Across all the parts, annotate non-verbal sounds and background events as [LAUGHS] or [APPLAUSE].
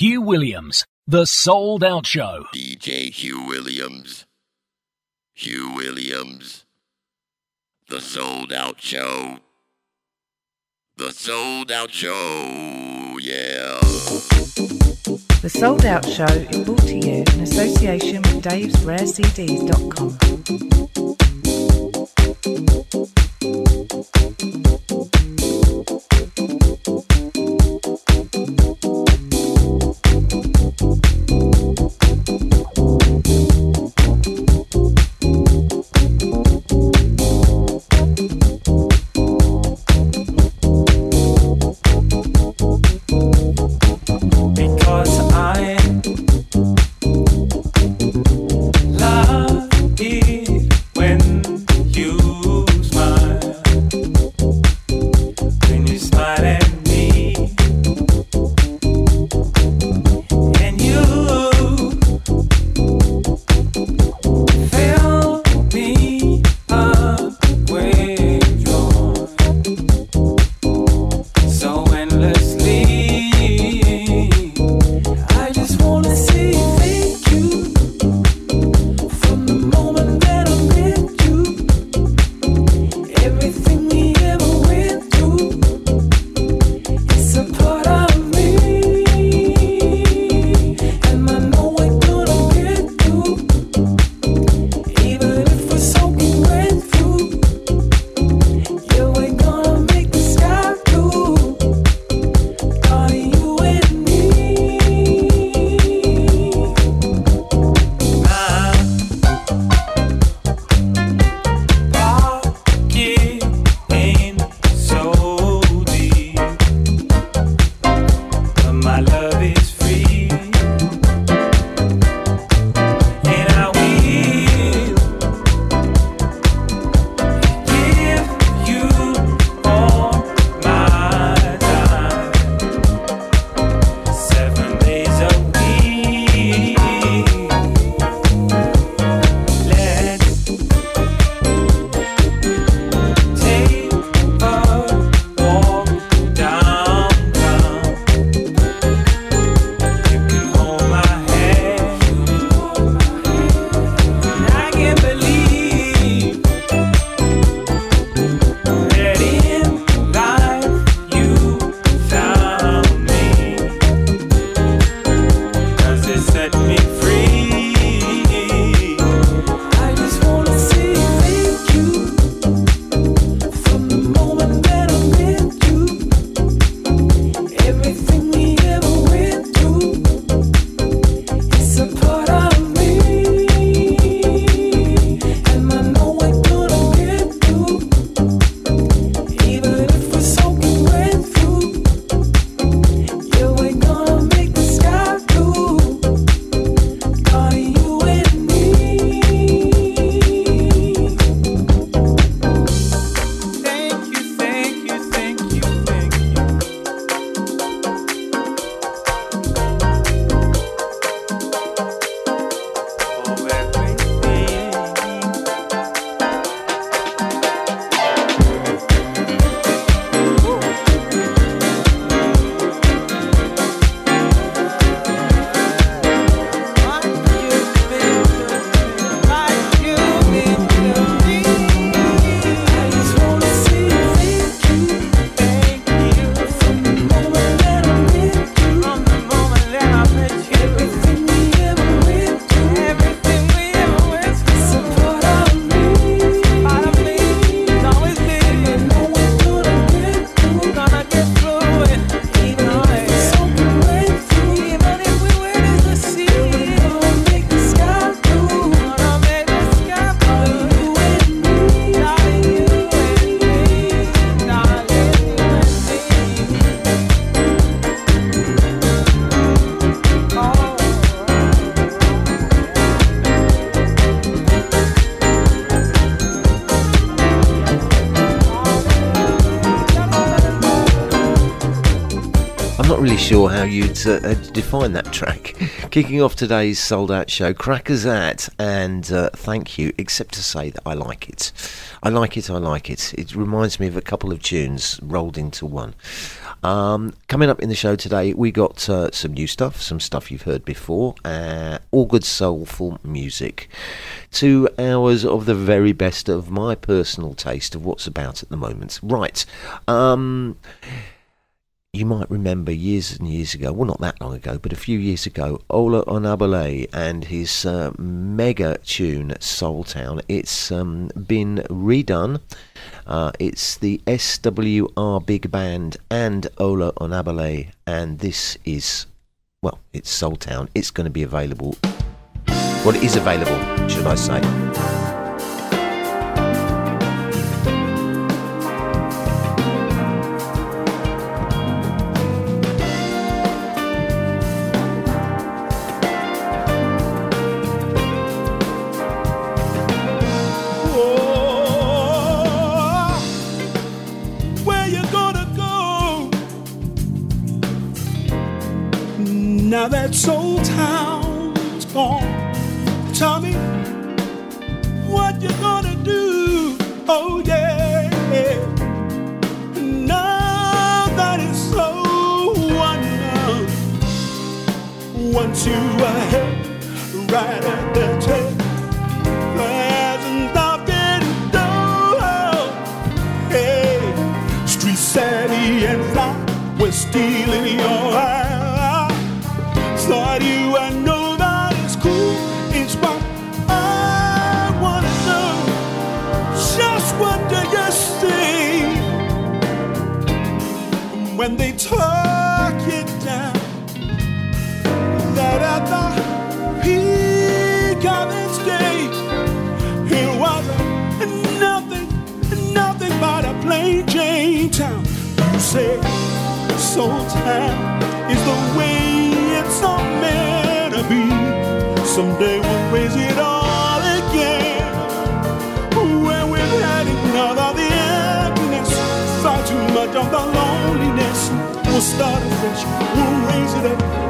Hugh Williams, The Souled Out Show. DJ Hugh Williams. Hugh Williams. The Souled Out Show. The Souled Out Show. Yeah. The Souled Out Show is brought to you in association with Dave'sRareCDs.com. sure Thank you. How you'd uh, define that track. [LAUGHS] Kicking off today's souled out show, Crackazat, and uh, thank you, except to say that I like it. I like it, I like it. It reminds me of a couple of tunes rolled into one. Um, coming up in the show today, we got uh, some new stuff, some stuff you've heard before, uh, all good soulful music. Two hours of the very best of my personal taste of what's about at the moment. Right. Um, you might remember years and years ago, well, not that long ago, but a few years ago, Ola Onabule and his uh, mega tune Soul Town. It's um, been redone. Uh, it's the SWR Big Band and Ola Onabule, and this is, well, it's Soul Town. It's going to be available. Well, it is available, should I say. Now that old town's gone. Tell me what you gonna do. Oh yeah. Now that it's so unknown. Once you were right at the street savvy and fly, we're stealing your eyes when they talk it down? That at the peak of its day, it was nothing, nothing but a plain Jane town. You say, Soul Town is the way it's all meant to be. Someday we'll raise it all again. When we've had enough of the emptiness, far too much of the loneliness, we'll start afresh, we'll raise it up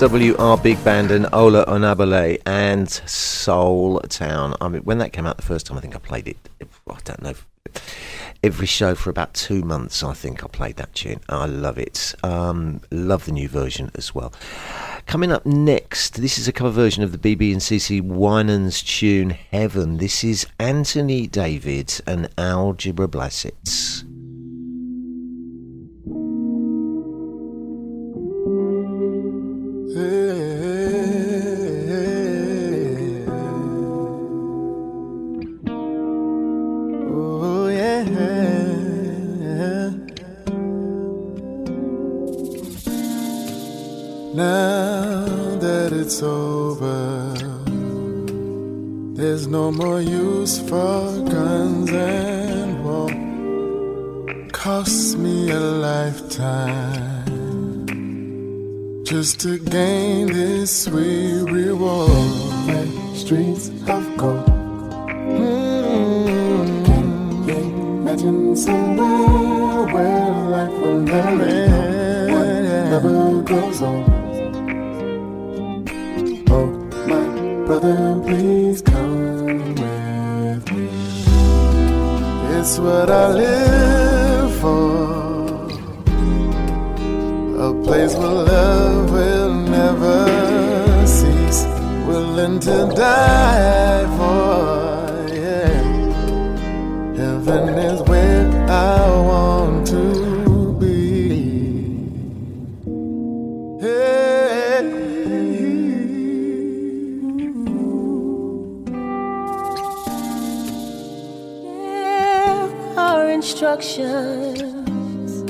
SWR Big Band and Ola Onabule and Soul Town. I mean, when that came out the first time, I think I played it. I don't know. Every show for about two months, I think I played that tune. I love it. Um, love the new version as well. Coming up next, this is a cover version of the BeBe and CeCe Winans tune Heaven. This is Anthony David and Algebra Blessett. More for guns and war. Cost me a lifetime just to gain this sweet reward. Streets of gold. Mm. Can you imagine somewhere where life will never end? What never goes on. What I live for. A place where love will never cease, willing to die for. Yeah, heaven is where I instructions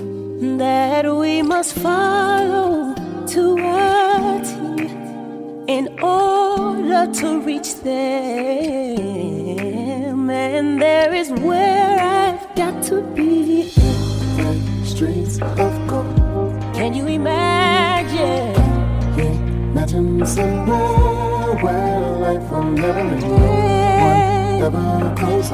that we must follow to a T in order to reach them. And there is where I've got to be. Streets of gold. Can you imagine? Imagine somewhere where life will never end. One never goes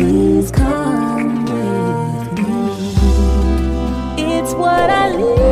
please come with me. It's what I live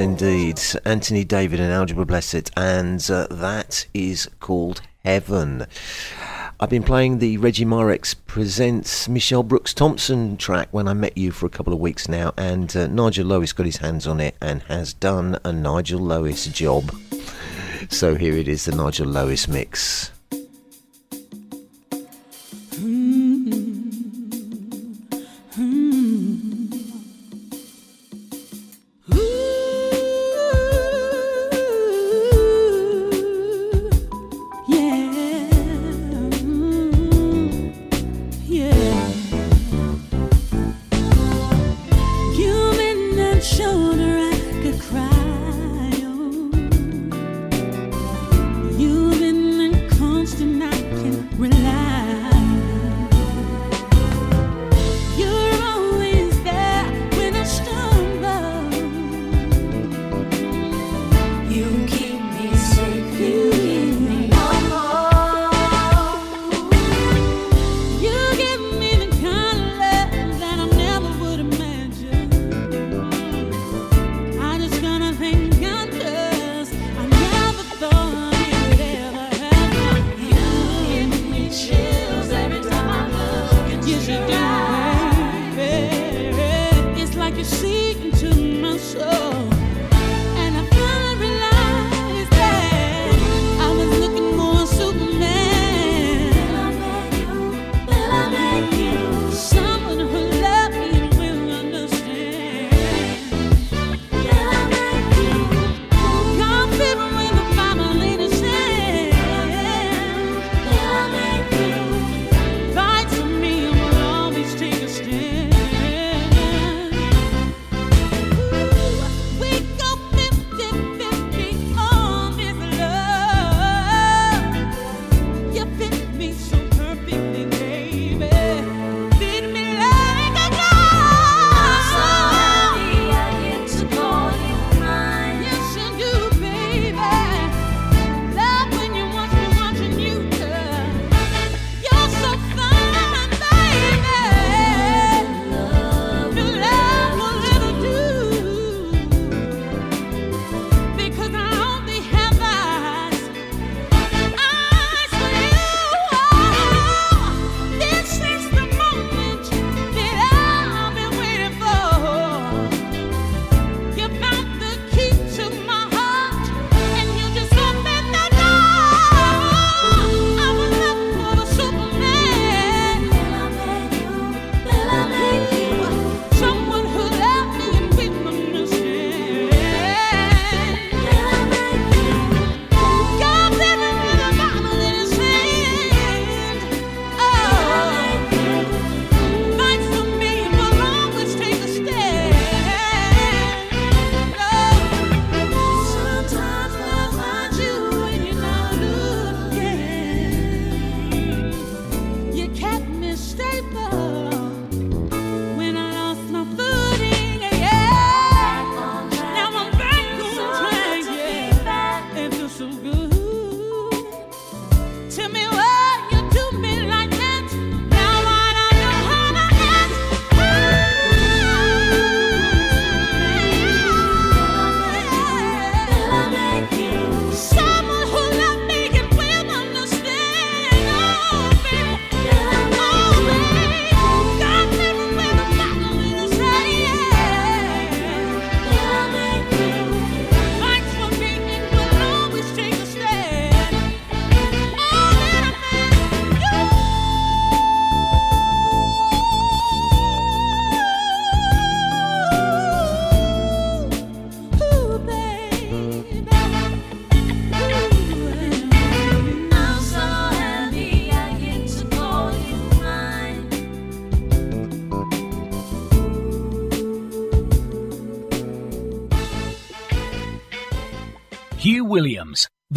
indeed. Anthony David and Algebra Blessett, and uh, that is called Heaven. I've been playing the Regi Myrix presents Michelle Brooks Thompson track when I met you for a couple of weeks now, and uh, Nigel Lewis got his hands on it and has done a Nigel Lewis job. So here it is, the Nigel Lewis mix.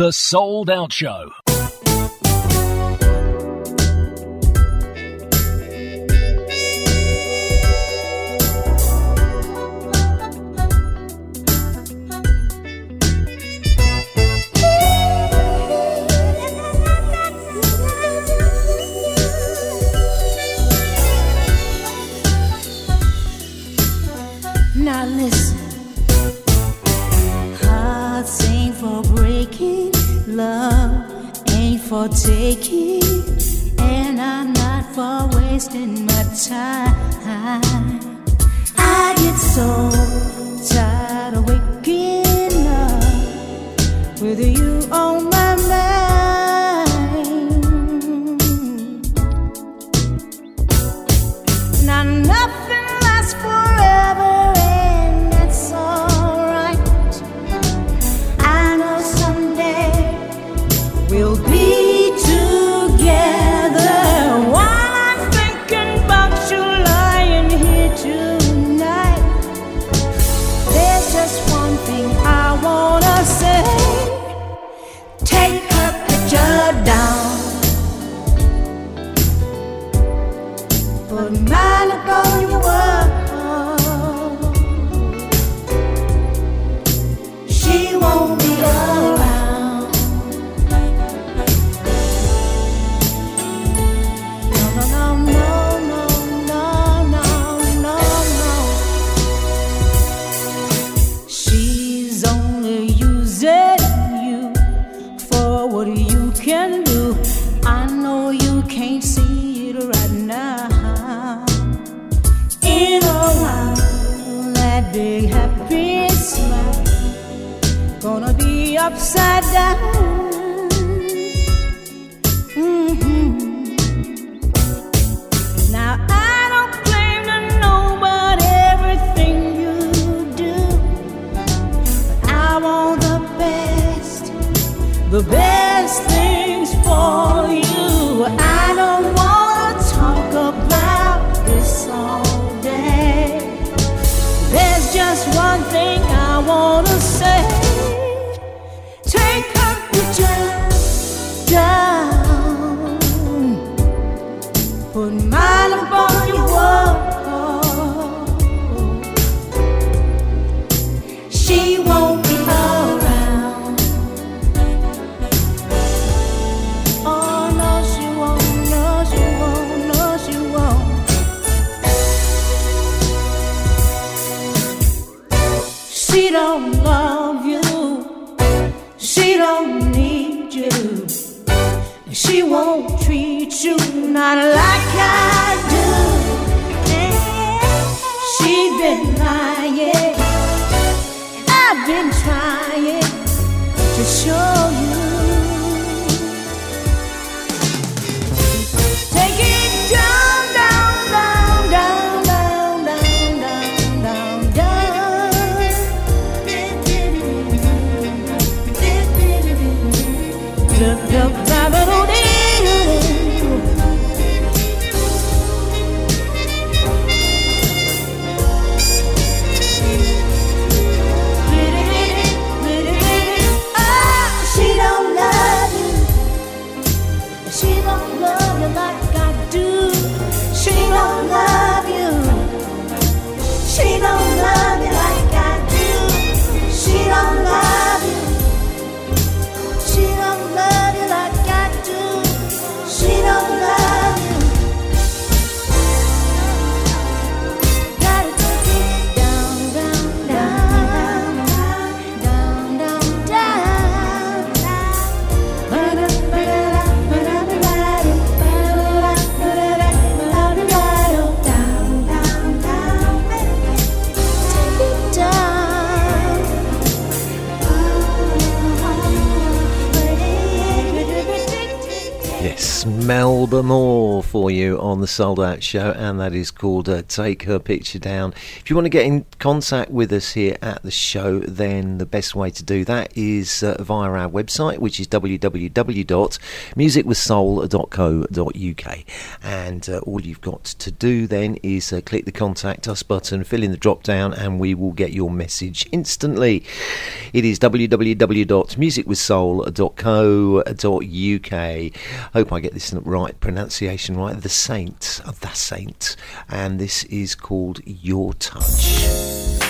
The Souled Out Show. Wanna say. You not like I do. She's been lying. I've been trying to show Melba Moore for you on the Souled Out Show, and that is called uh, Take Her Picture Down. If you want to get in contact with us here at the show, then the best way to do that is uh, via our website, which is www.musicwithsoul.co.uk. And uh, all you've got to do then is uh, click the Contact Us button, fill in the drop down, and we will get your message instantly. It is www.musicwithsoul.co.uk. Hope I get this right pronunciation right. The Saint, of the Saint, and this is called Your Touch.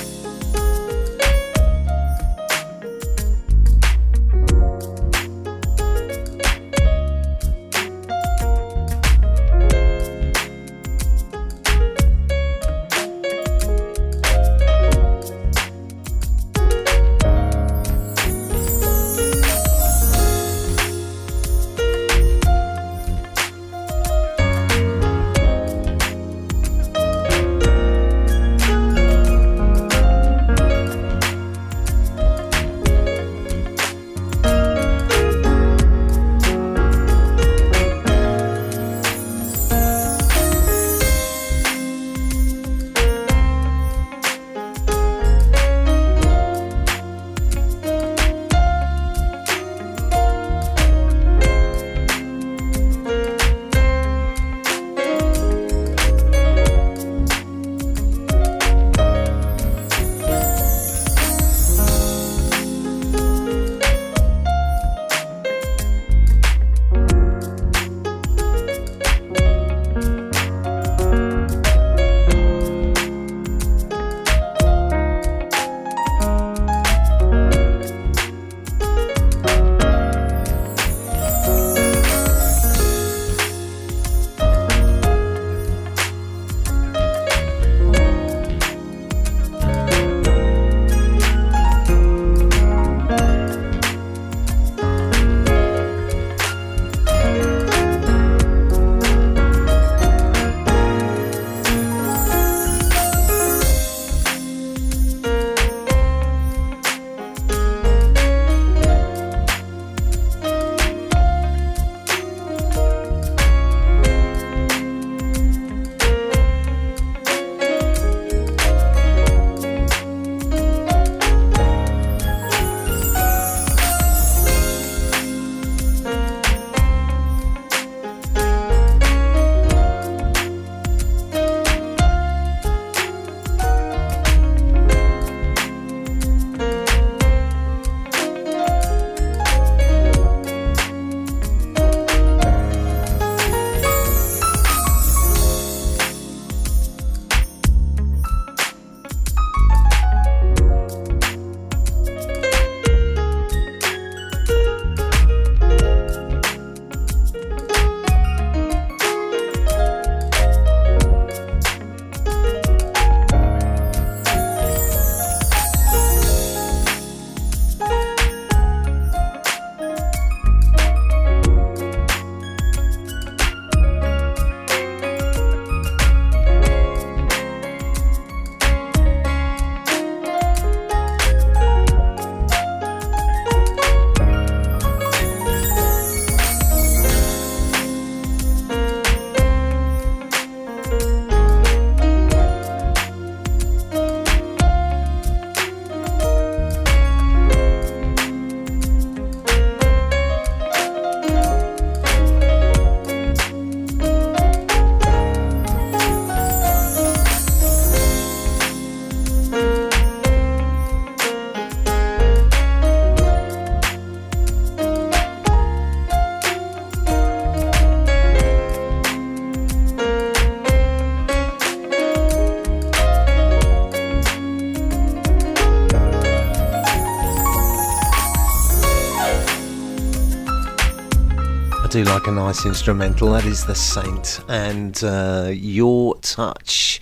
really like a nice instrumental. That is The Saint and uh, Your Touch.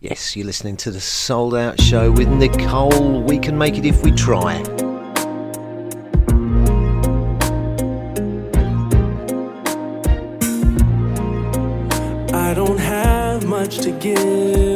Yes, you're listening to The Souled Out Show with Nikkole. We can make it if we try. I don't have much to give.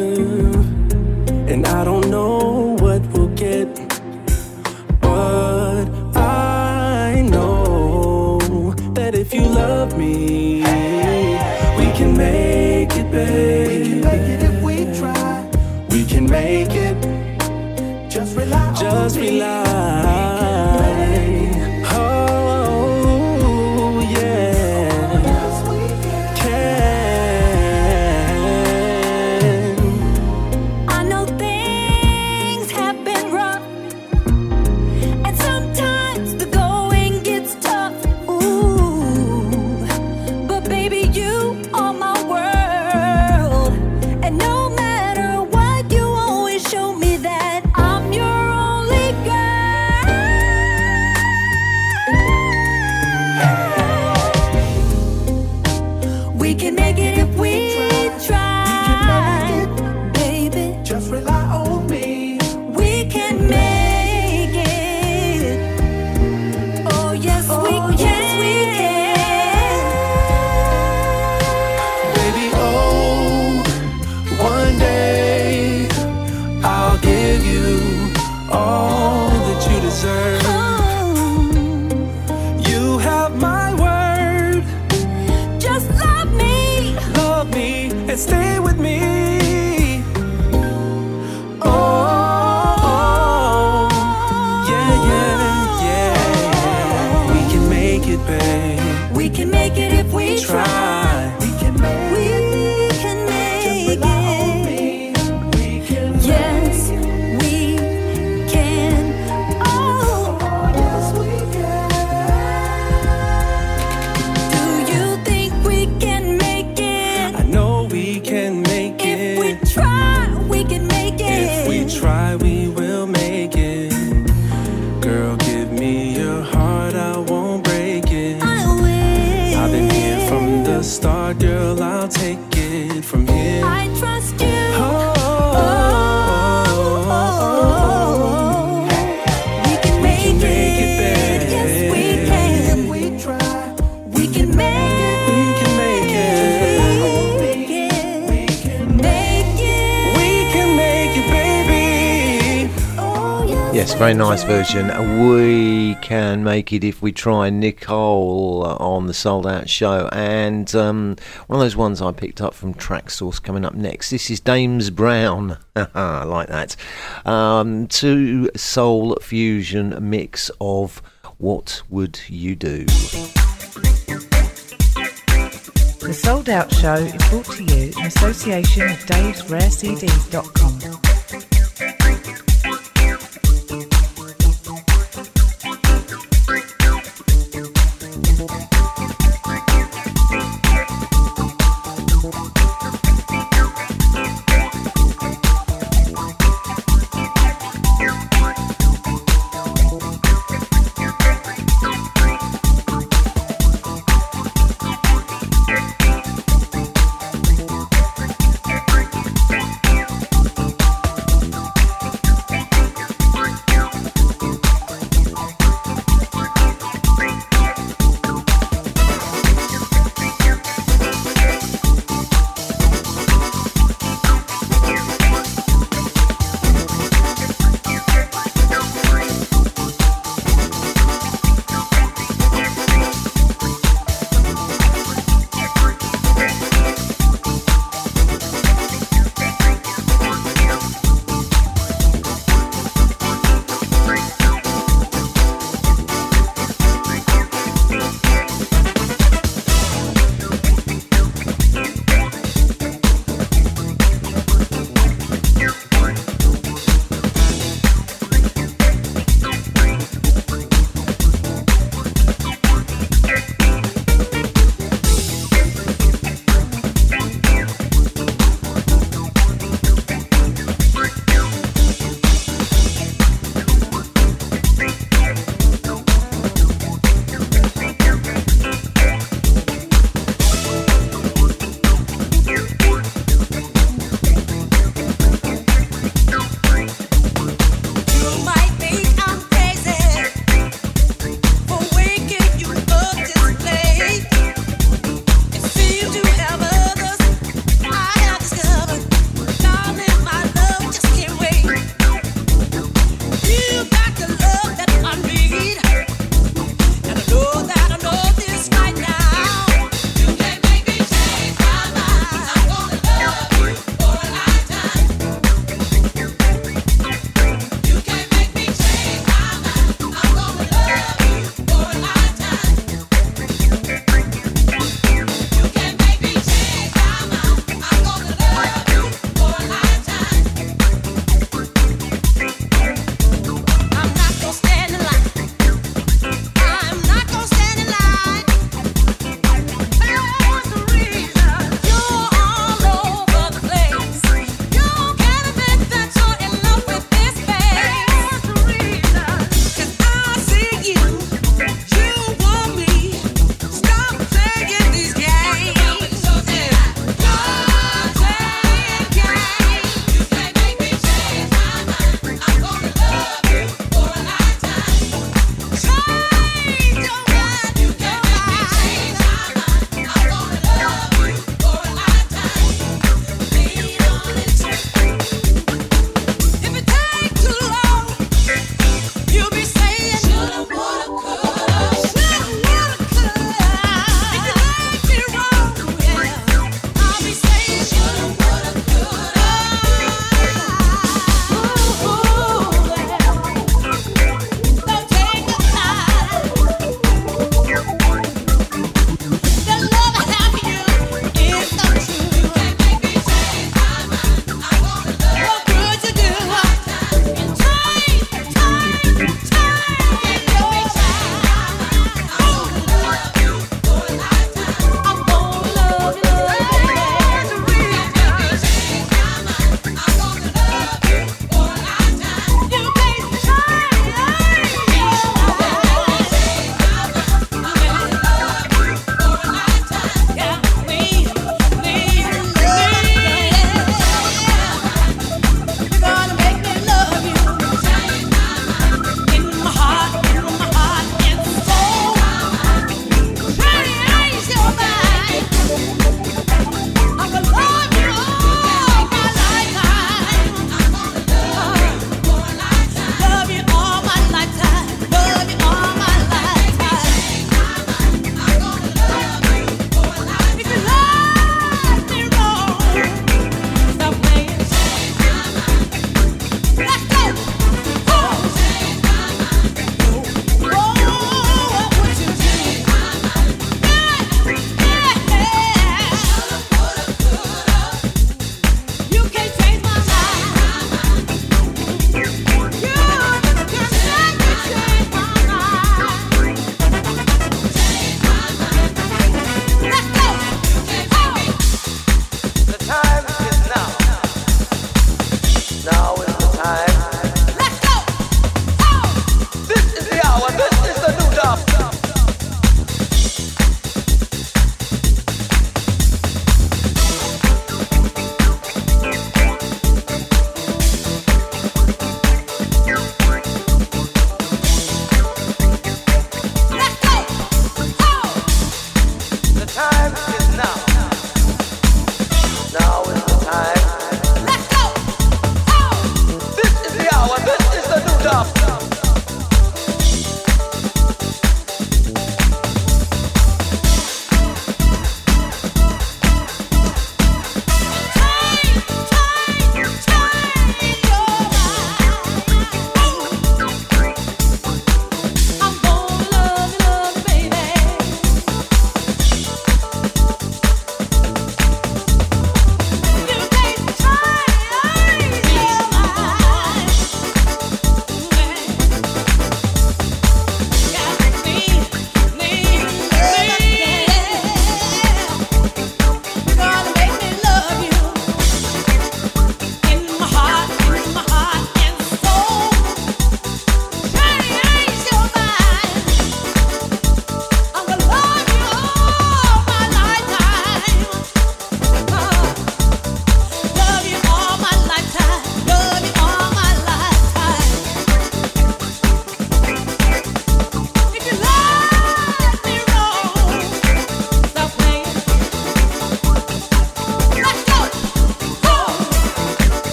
version. We can make it if we try. Nikkole on the Souled Out Show, and um, one of those ones I picked up from Traxsource coming up next. This is Dames Brown. [LAUGHS] I like that. Um, soul fusion mix of What Would You Do? The Souled Out Show is brought to you in association with DavesRareCDs.com.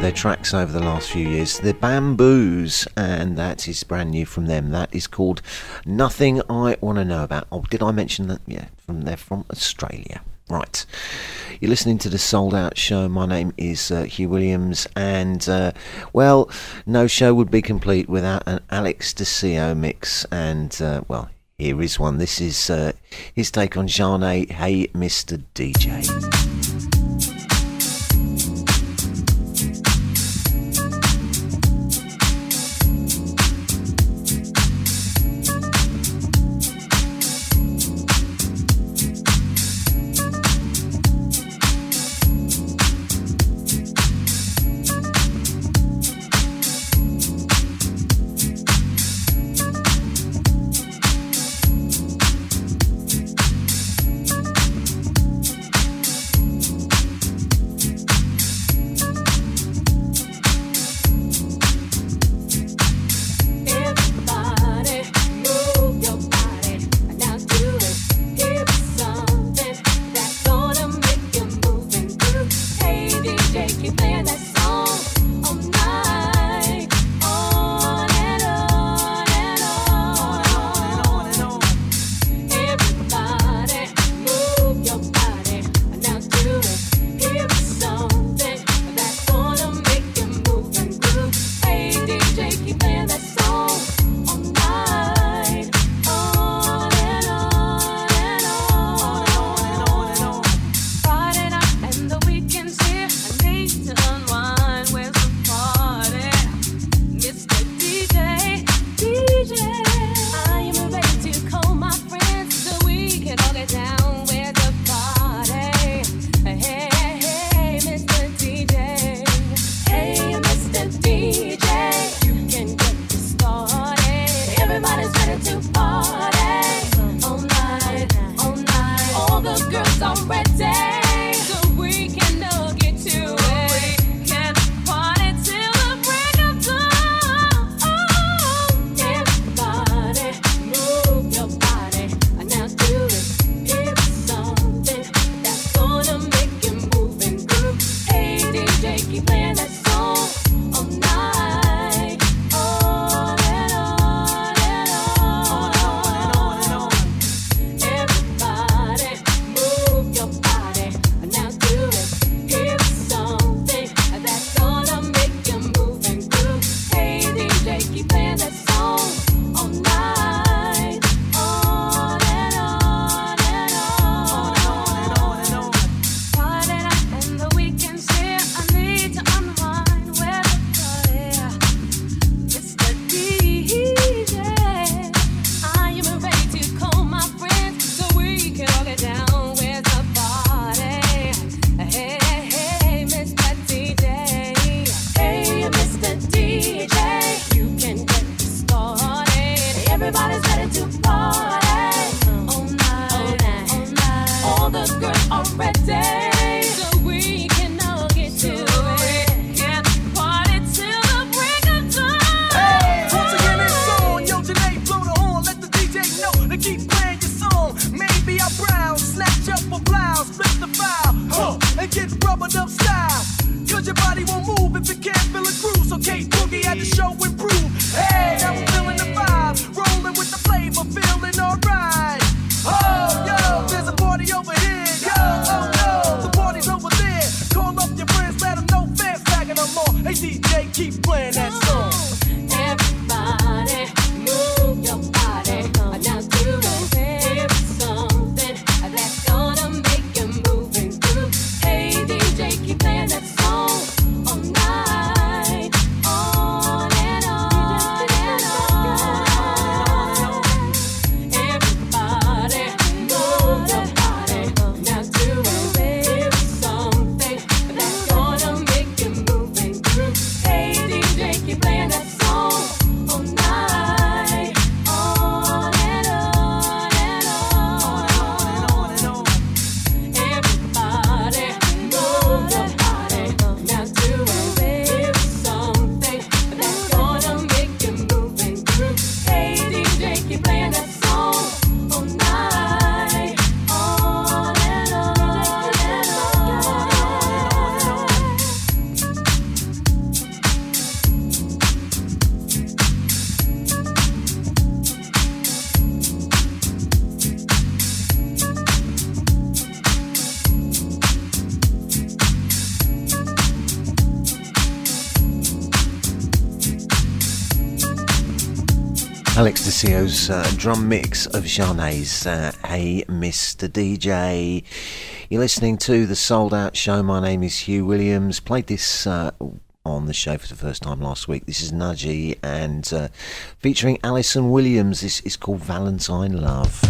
their tracks over the last few years. The Bamboos, and that is brand new from them. That is called Nothing I Want to Know About. Oh, did I mention that? Yeah, from they're from Australia. Right. You're listening to the Souled Out Show. My name is uh, Hugh Williams, and uh, well, no show would be complete without an Alex Di Cio mix. And uh, well, here is one. This is uh, his take on Zhane. Hey, Mr. DJ. Uh, drum mix of Zhane's uh, Hey Mr. DJ. You're listening to The Souled Out Show. My name is Hugh Williams. Played this uh, on the show for the first time last week. This is Najee and uh, featuring Alyson Williams. This is called Valentine Love.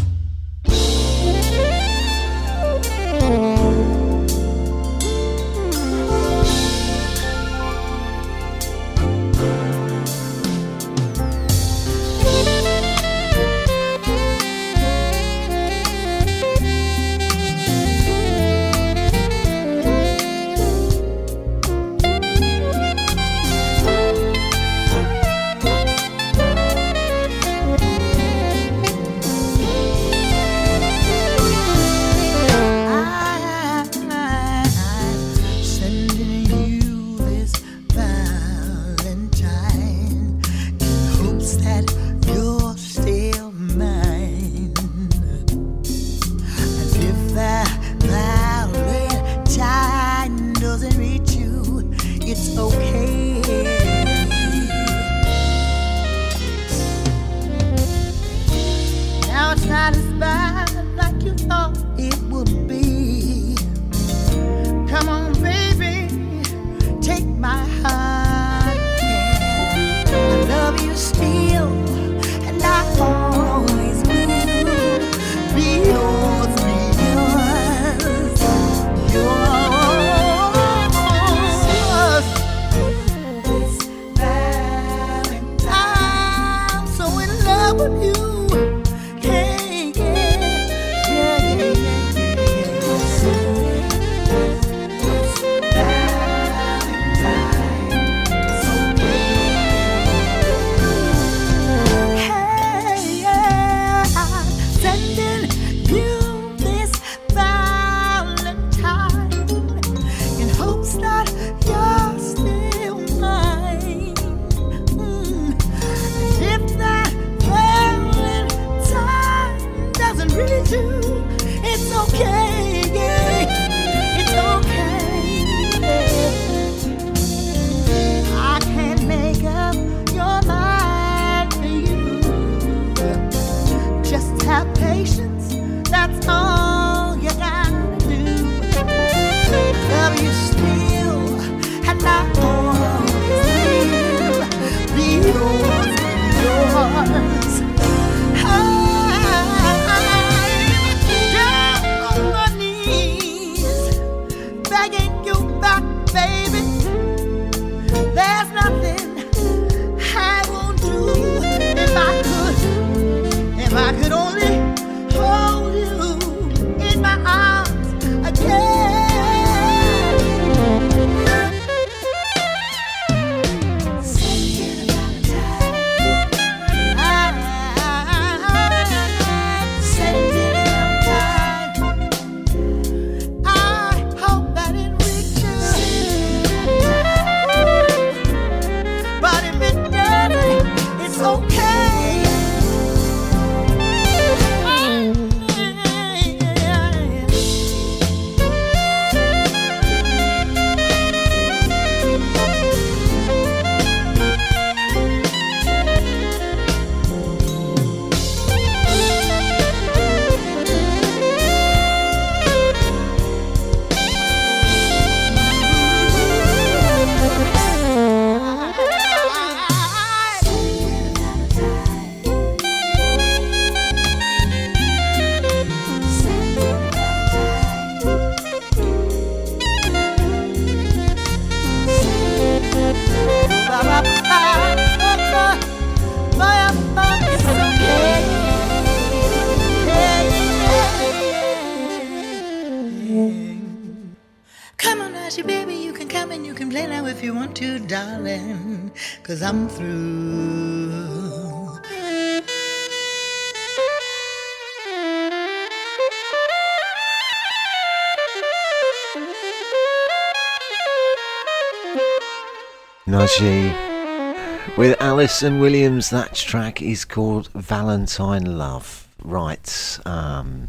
With Alyson Williams, that track is called Valentine Love. Right, um,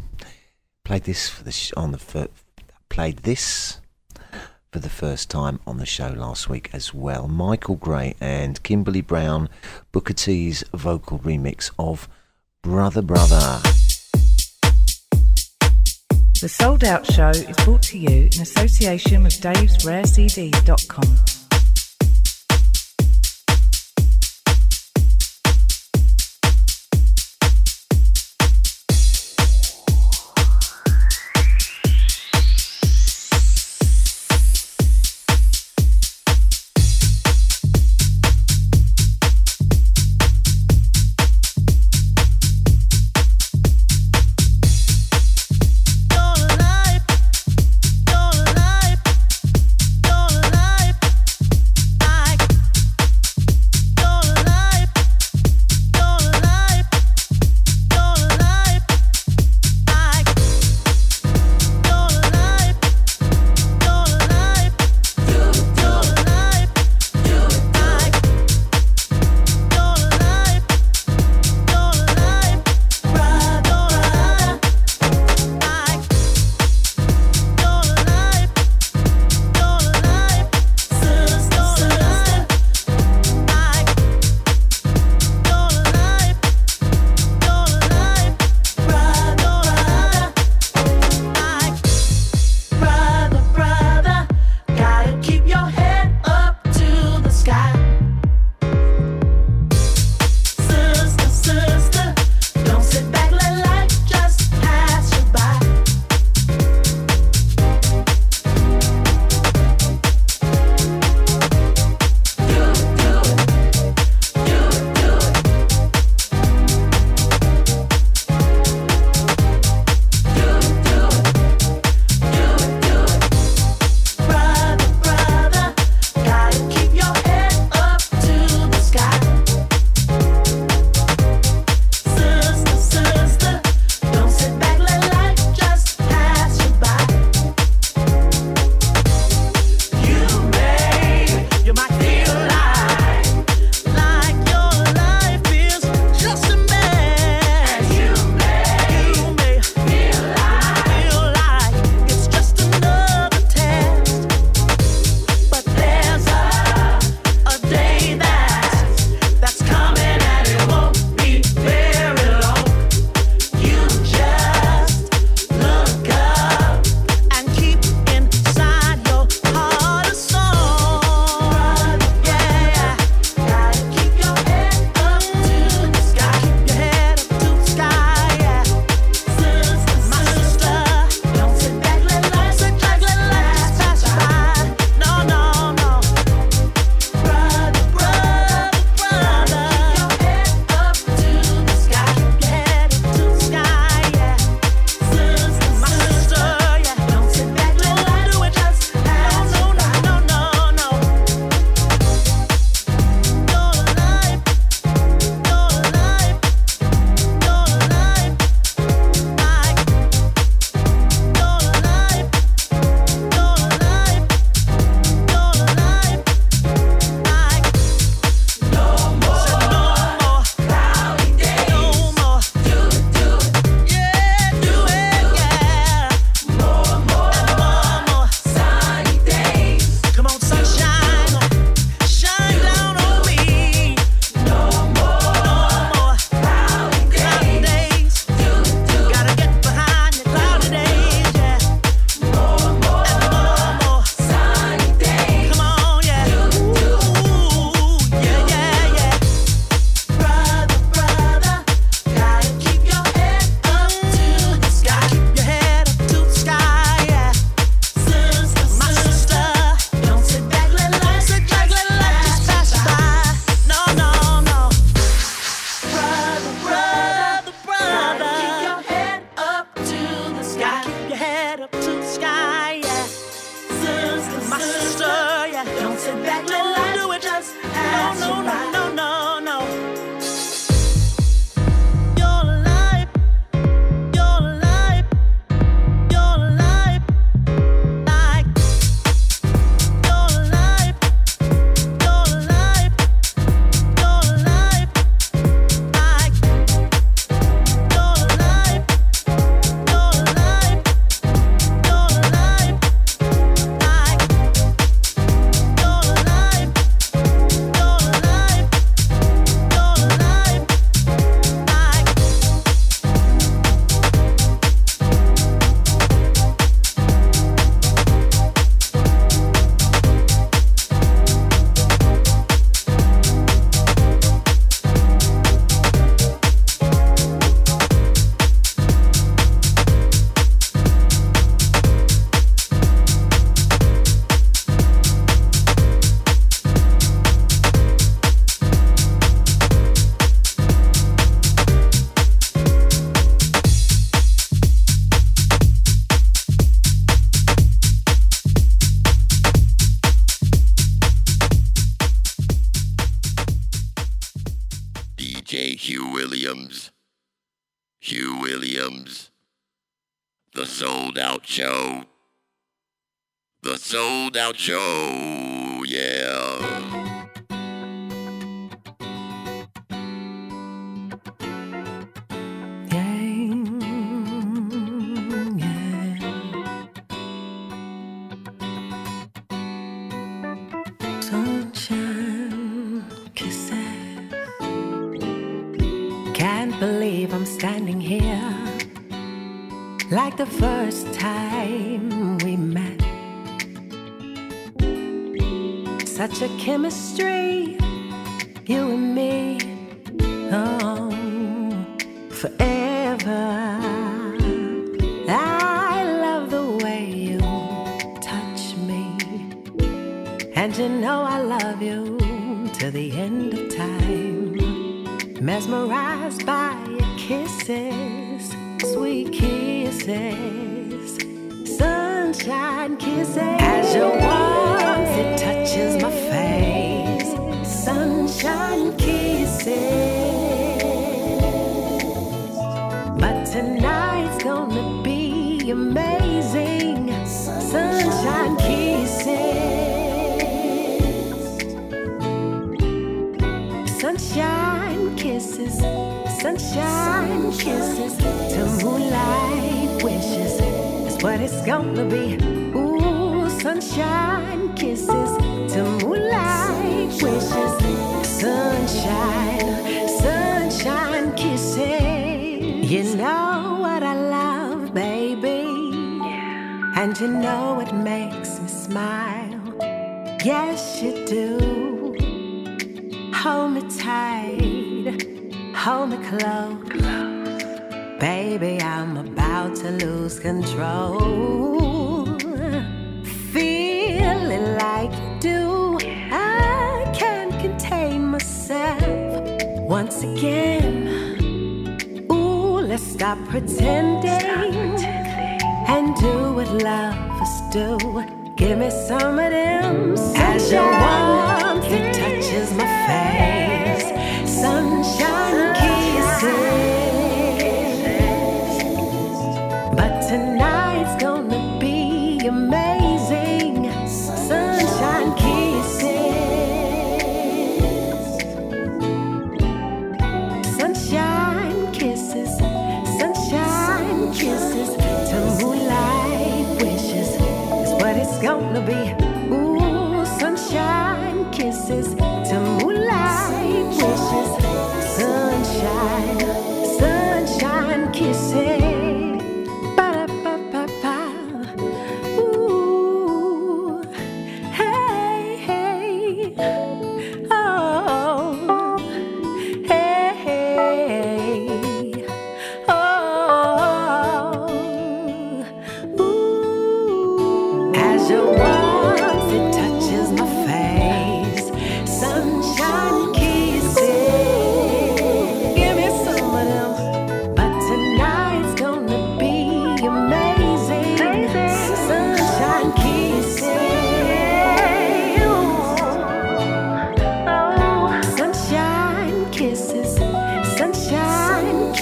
played this for the sh- on the fir- played this for the first time on the show last week as well. Michael Gray and Kimberly Brown, Booker T's vocal remix of Brother Brother. The Souled Out Show is brought to you in association with davesrarecds.com. Your J. Hugh Williams. Hugh Williams. The Souled Out Show. The Souled Out Show, yeah. chemistry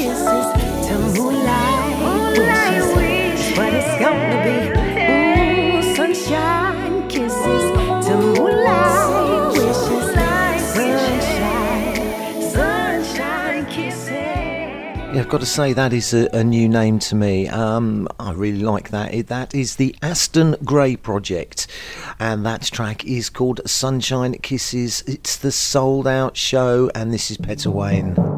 kisses to moonlight. Moonlight wishes. What it's gonna be? Ooh, sunshine kisses to moonlight wishes. Yeah, I've got to say that is a, a new name to me. Um, I really like that. It, that is the Aston Grey Project and that track is called Sunshine Kisses. It's the souled out show, and this is Petawane.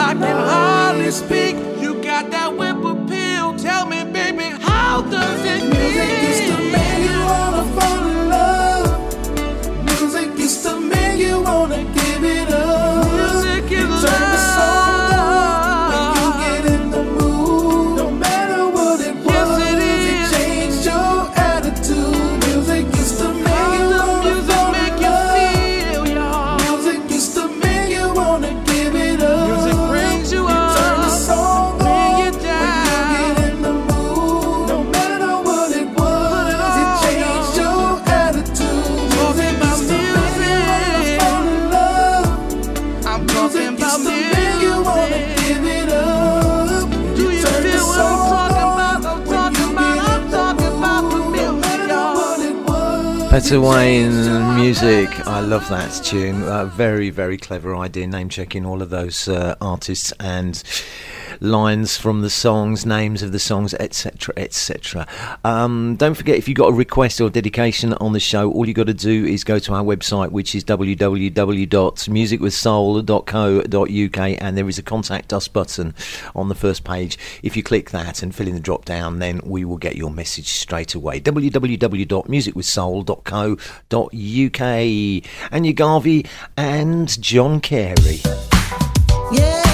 I can hardly speak. Wayne's Wayne Music. I love that tune. Uh, very, very clever idea, name checking all of those uh, artists and lines from the songs, names of the songs, etc., etc. Um, don't forget, if you've got a request or dedication on the show, all you've got to do is go to our website, which is www.musicwithsoul.co.uk, and there is a contact us button on the first page. If you click that and fill in the drop down, then we will get your message straight away. www.musicwithsoul.co.uk. And your Garvey and John Carey. Yeah.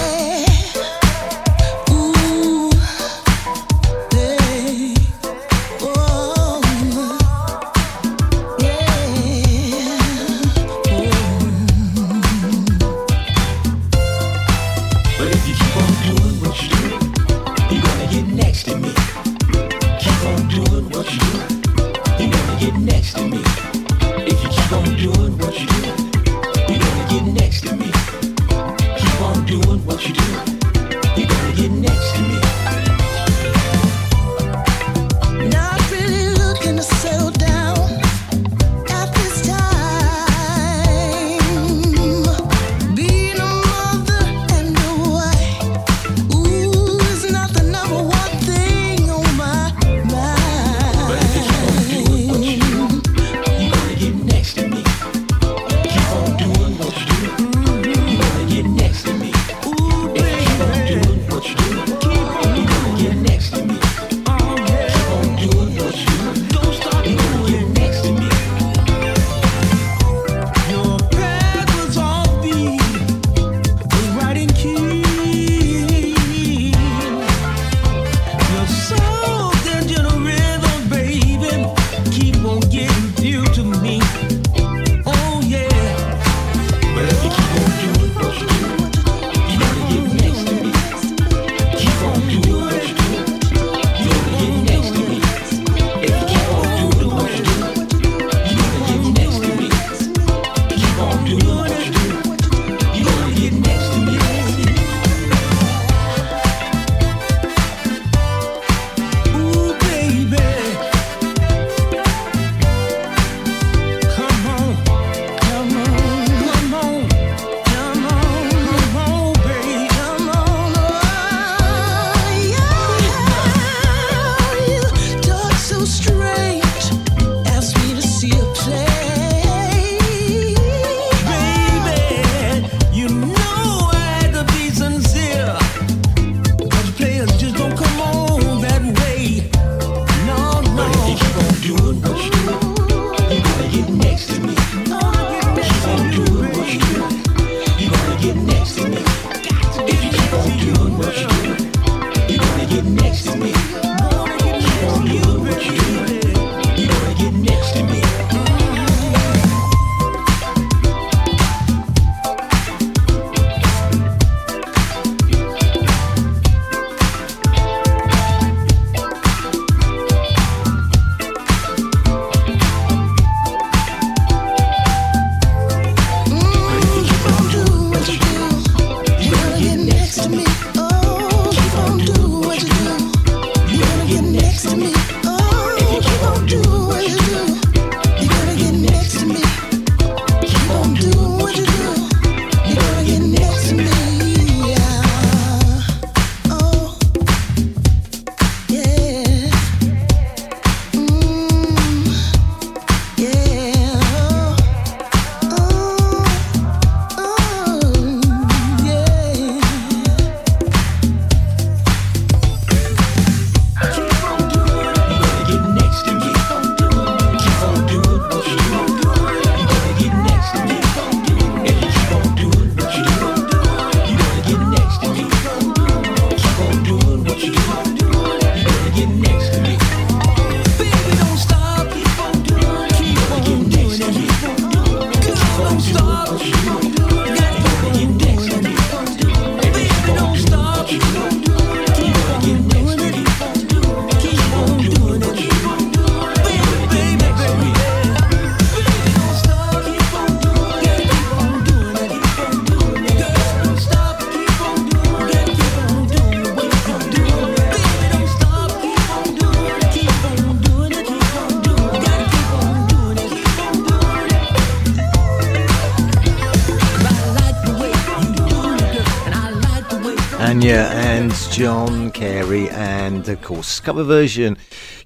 And of course, cover version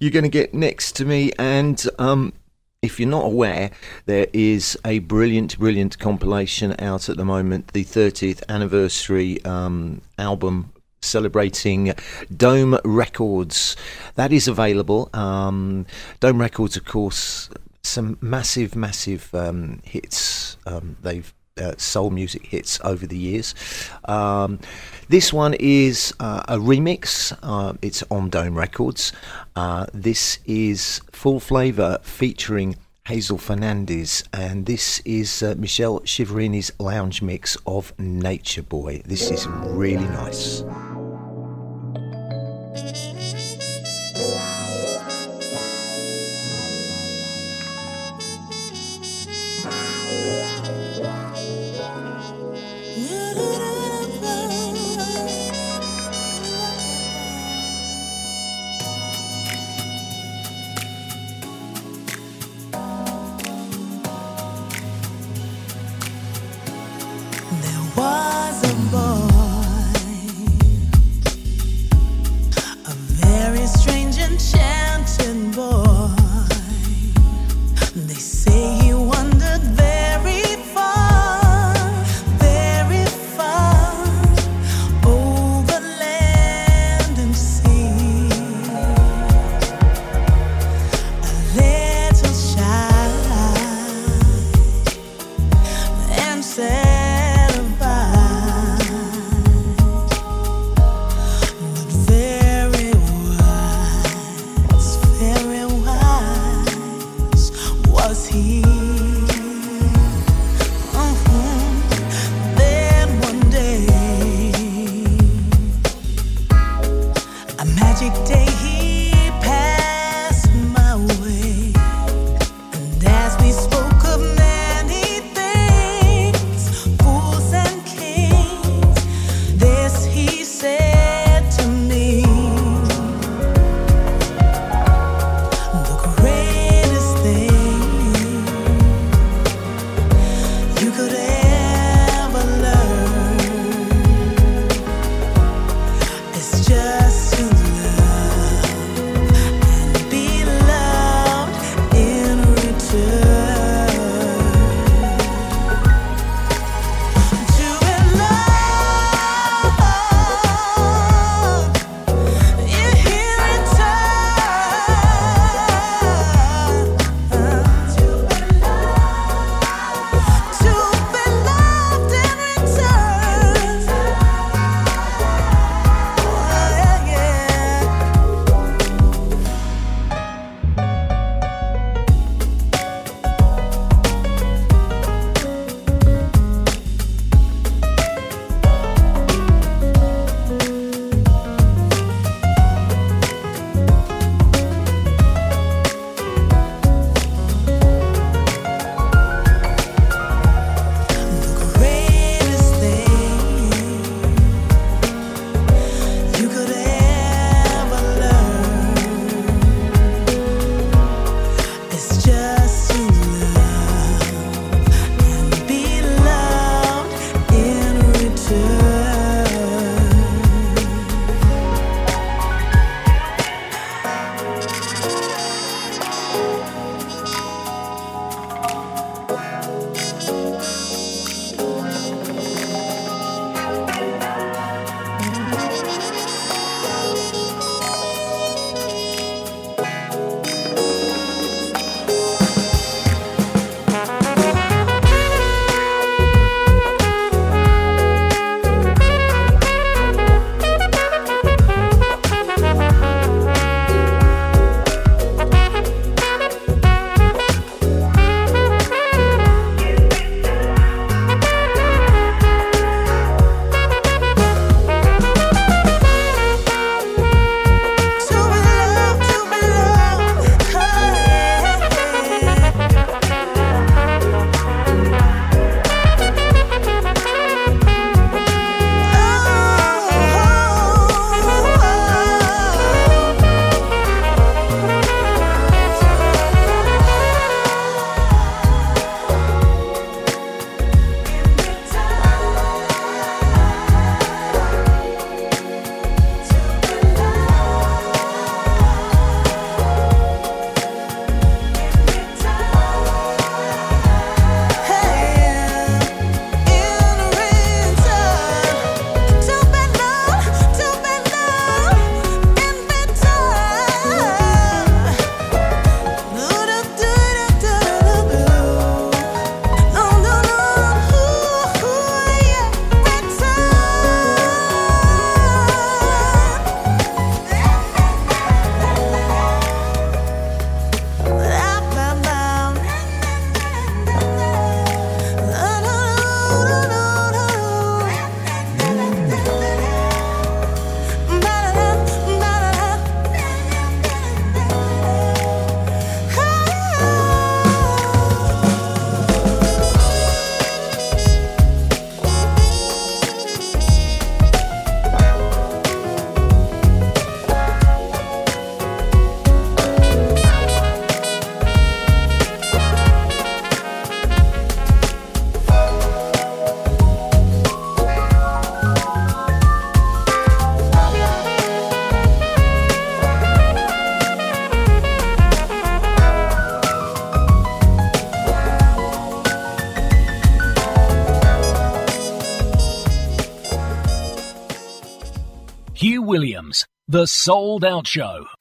you're going to get next to me. And um, if you're not aware, there is a brilliant, brilliant compilation out at the moment, the 30th anniversary um, album celebrating Dome Records. That is available. Um, Dome Records, of course, some massive, massive um, hits. Um, they've uh, soul music hits over the years. Um, this one is uh, a remix. Uh, it's on Dome Records. Uh, this is Full Flava featuring Hazel Fernandes, and this is uh, Michele Chiavarini's lounge mix of Nature Boy. This is really nice. The Souled Out Show.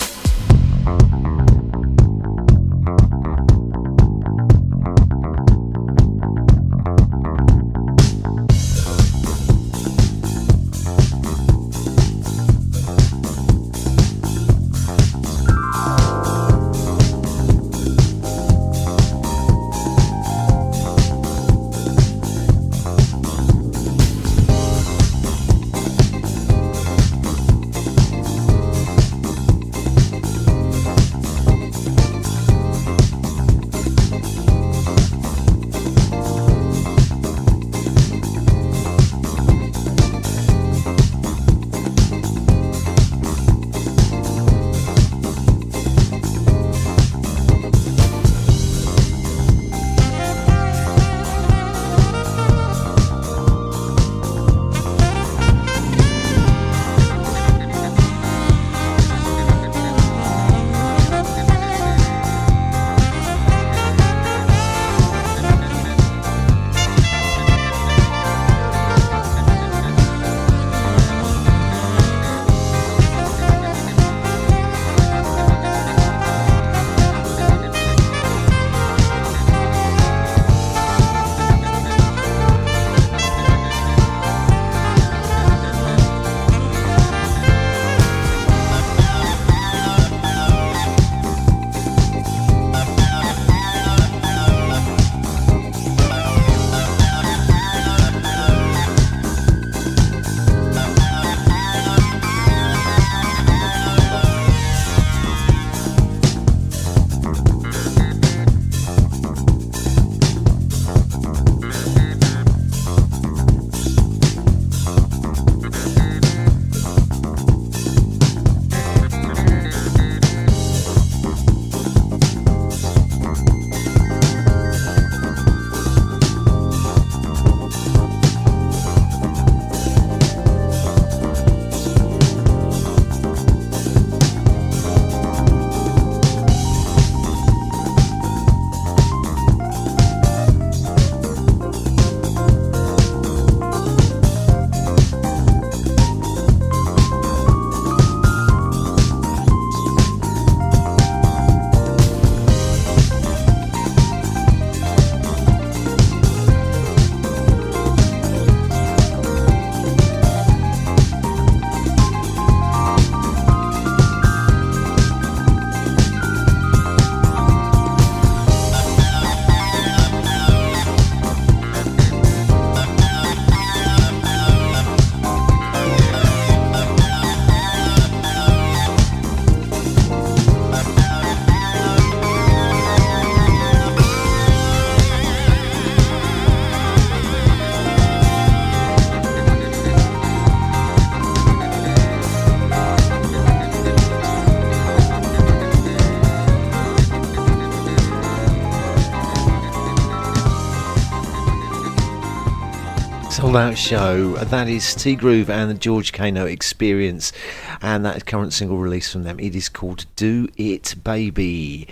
Out Show. That is T Groove and the George Kano Experience, and that current single release from them. It is called Do It Baby.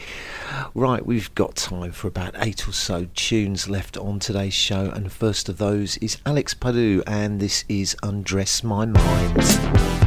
Right, we've got time for about eight or so tunes left on today's show, and the first of those is Alex Puddu, and this is Undress My Mind.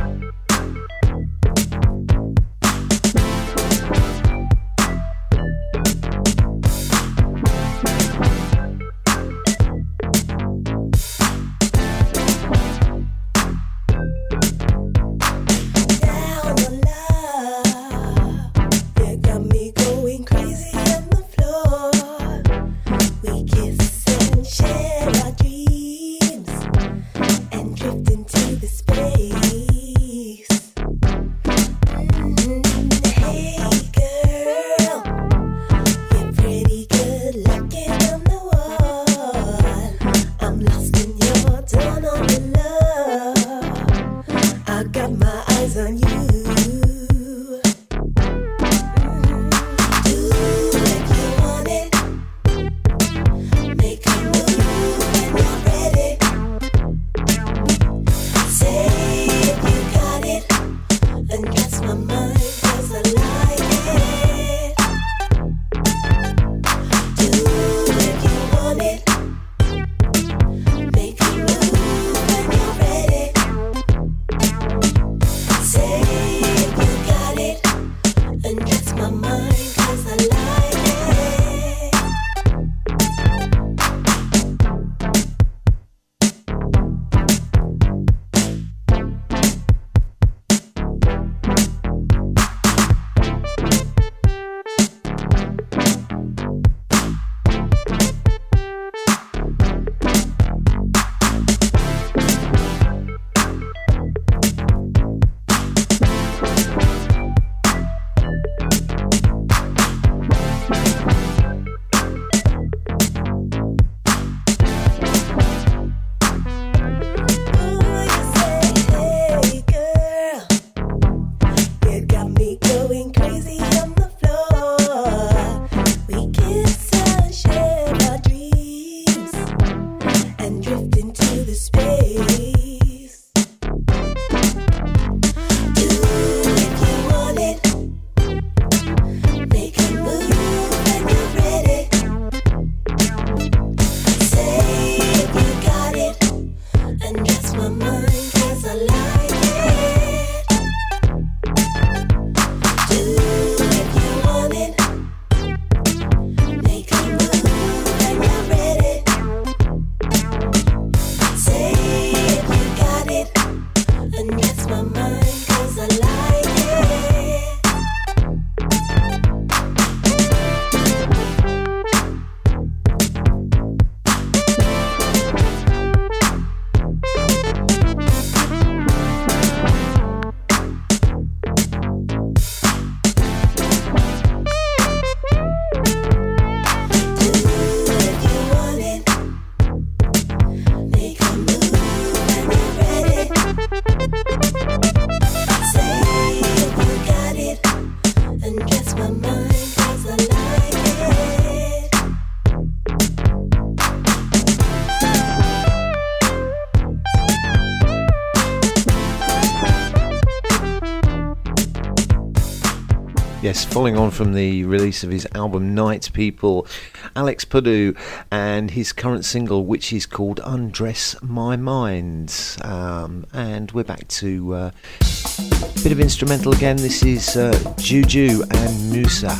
From the release of his album Night People, Alex Puddu and his current single, which is called Undress My Mind. Um, and we're back to uh, a bit of instrumental again. This is uh, Juju and Musa.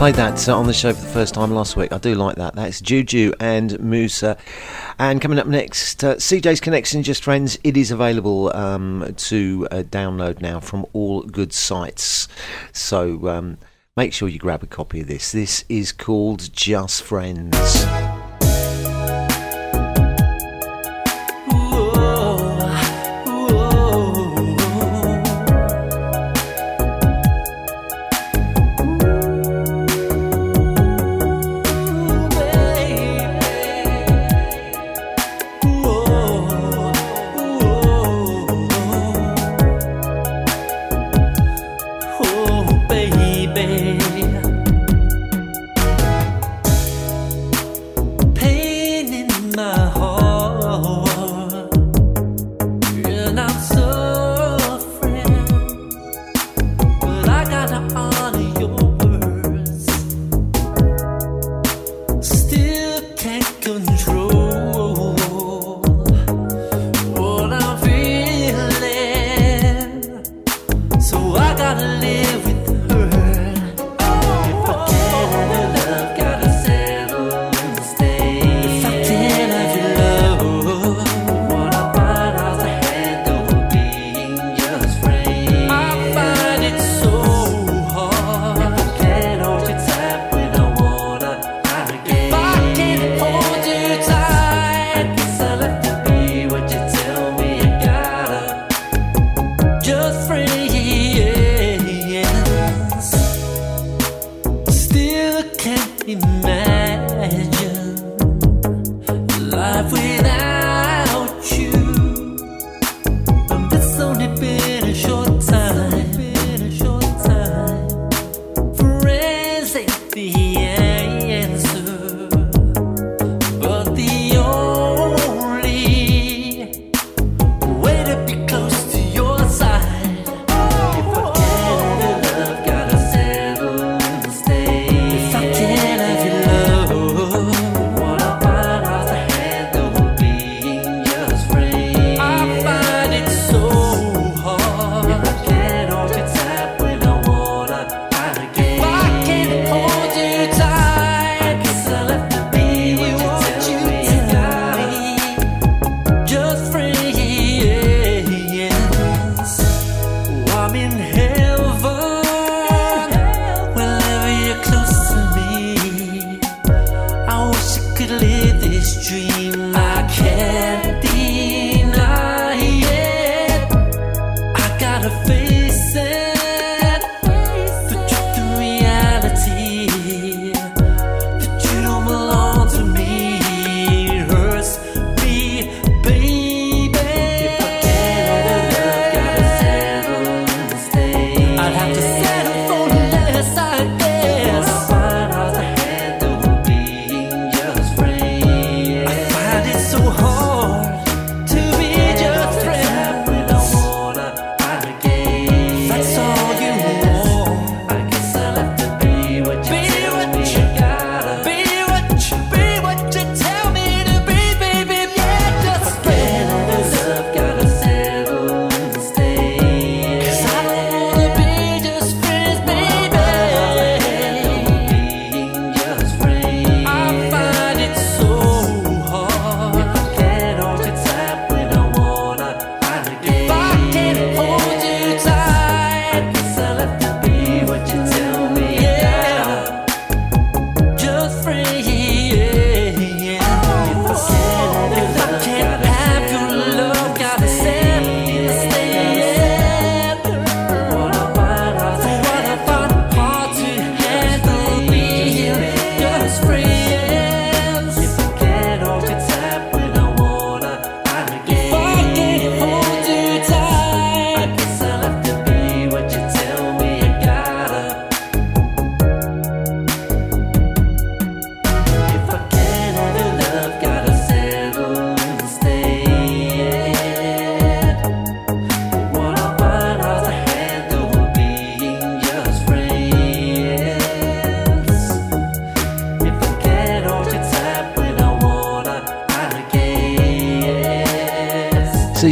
Played that uh, on the show for the first time last week. I do like that. That's Juju and Musa. And coming up next, uh, CJ's Connection Just Friends. It is available um, to uh, download now from all good sites. So um, make sure you grab a copy of this. This is called Just Friends.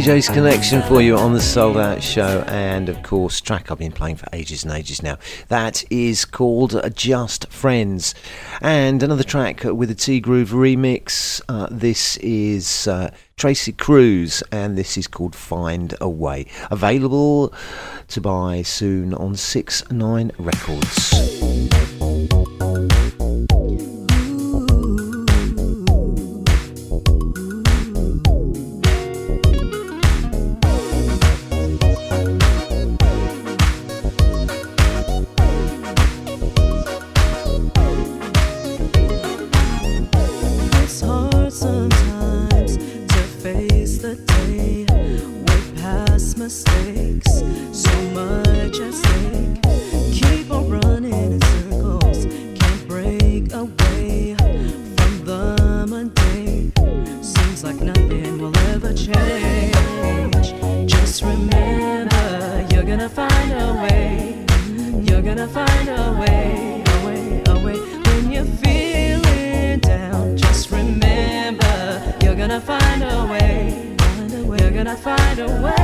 CJ's Connection for you on the Souled Out Show, and of course, track I've been playing for ages and ages now. That is called Just Friends, and another track with a T Groove remix. Uh, this is uh, Tracy Cruz, and this is called Find a Way. Available to buy soon on 6 9 Records. find a way.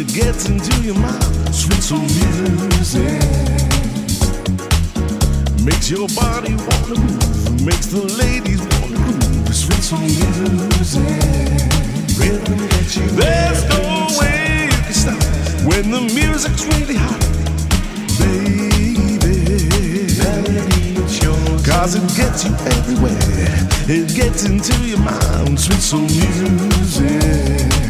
It gets into your mind. Sweet soul music makes your body wanna move. Makes the ladies wanna groove. Sweet soul music. Rhythm that you. There's no way you can stop when the music's really hot, baby. Cause it gets you everywhere. It gets into your mind. Sweet soul music.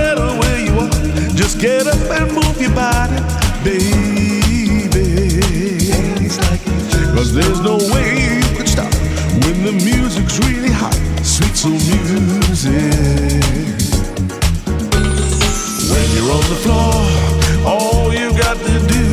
Just get up and move your body, baby. Cause there's no way you could stop when the music's really hot. Sweet soul music. When you're on the floor, all you got to do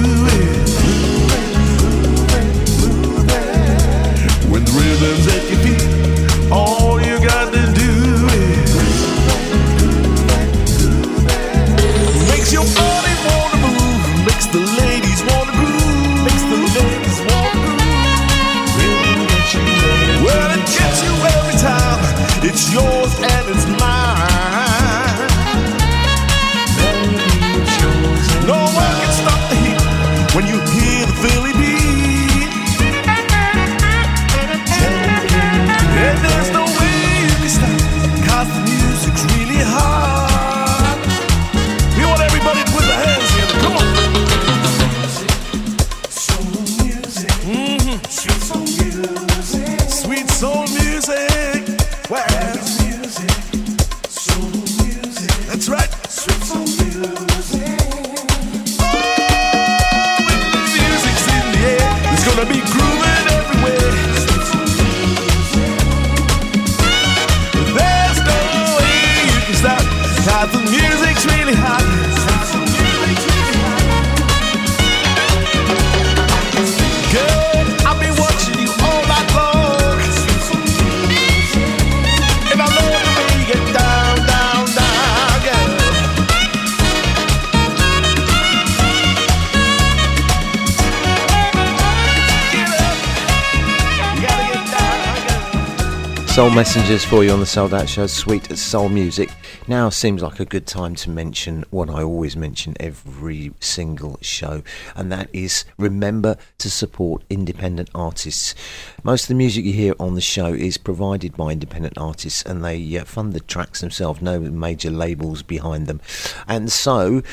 Soul messengers for you on the Souled Out Show, sweet soul music. Now seems like a good time to mention what I always mention every single show, and that is remember to support independent artists. Most of the music you hear on the show is provided by independent artists, and they uh, fund the tracks themselves, no major labels behind them. And so,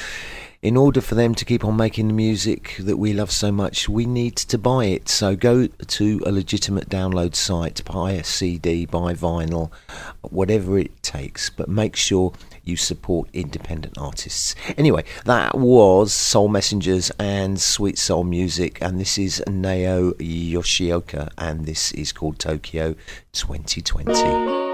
in order for them to keep on making the music that we love so much, we need to buy it. So go to a legitimate download site, buy a CD, buy vinyl, whatever it takes, but make sure you support independent artists. Anyway, that was Soul Messengers and Sweet Soul Music, and this is Nao Yoshioka, and this is called Tokyo 2020.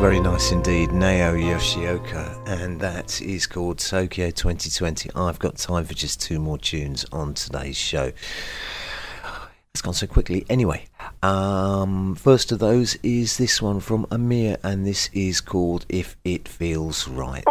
Nice indeed. Nao Yoshioka, and that is called Tokyo 2020. I've got time for just two more tunes on today's show. It's gone so quickly. Anyway, um, first of those is this one from Amir, and this is called if it feels right.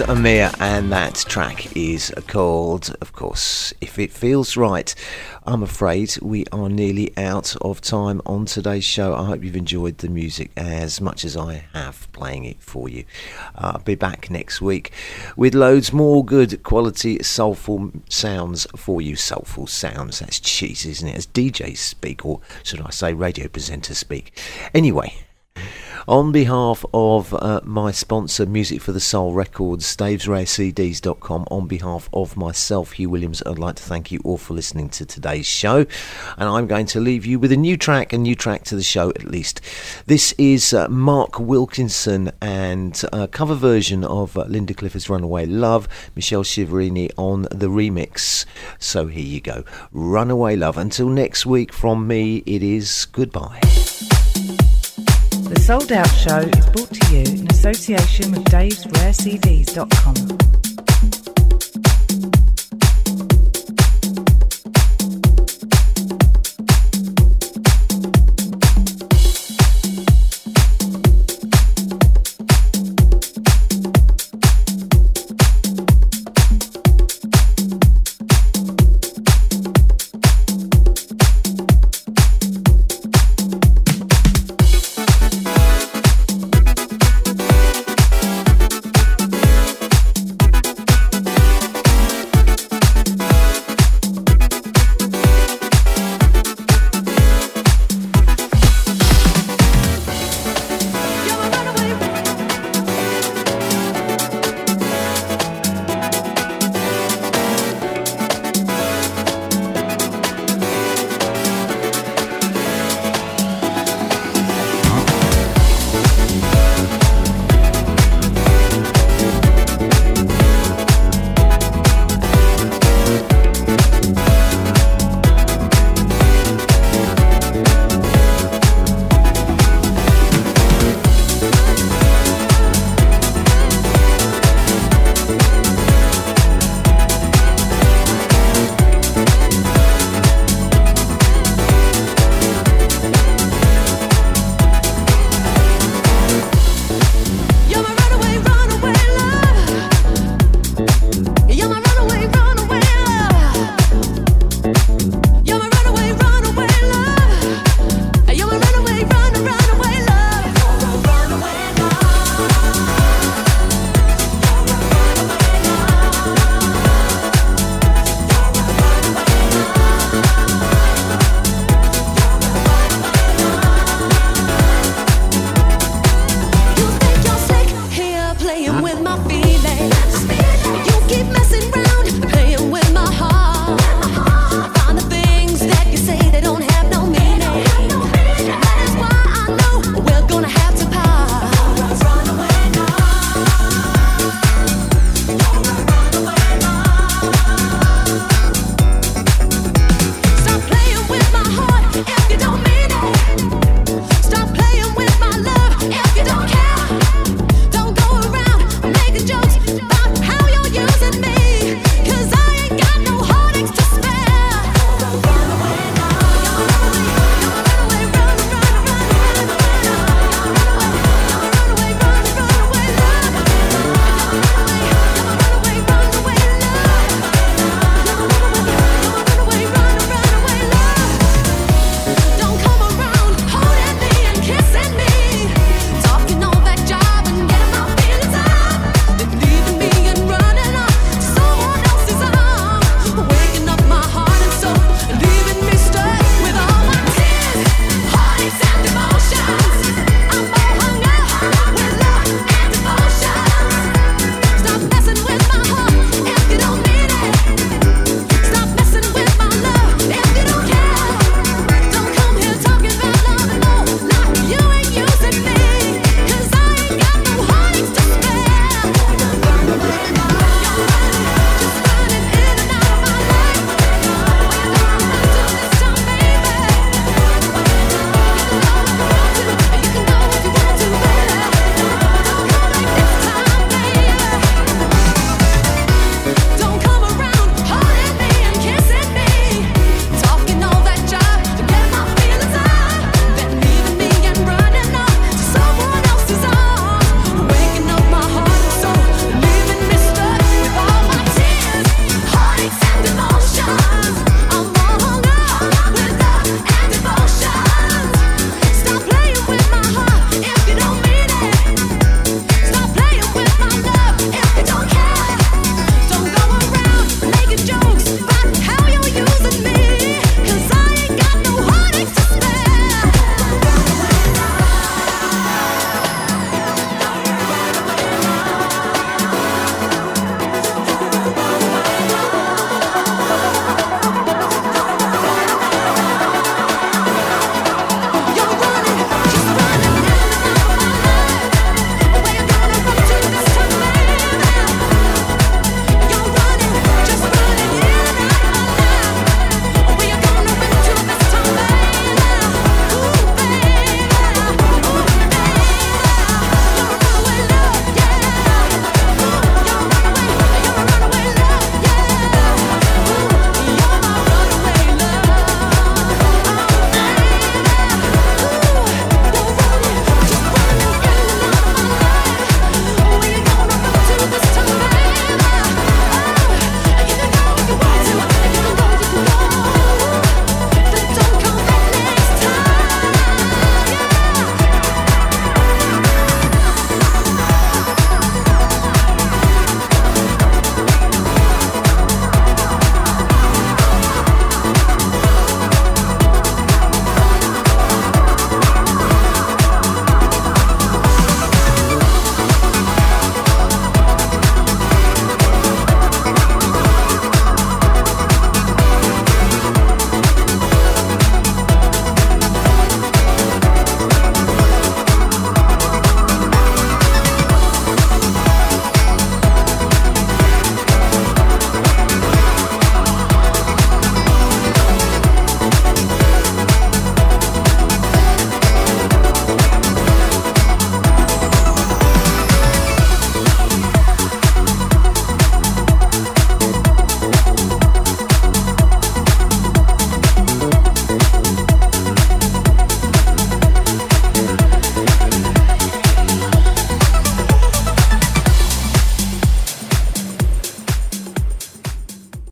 Amir, and that track is called, of course, If It Feels Right. I'm afraid we are nearly out of time on today's show. I hope you've enjoyed the music as much as I have playing it for you. Uh, I'll be back next week with loads more good quality soulful sounds for you. Soulful sounds, that's cheese, isn't it? As DJs speak, or should I say radio presenters speak. Anyway. On behalf of uh, my sponsor, Music for the Soul Records, davesrarecds.com, on behalf of myself, Hugh Williams, I'd like to thank you all for listening to today's show. And I'm going to leave you with a new track, a new track to the show at least. This is uh, Mark Wilkinson and a cover version of uh, Linda Clifford's Runaway Love, Michele Chiavarini on the remix. So here you go. Runaway Love. Until next week, from me, it is goodbye. The Souled Out Show is brought to you in association with Dave'sRareCDs.com.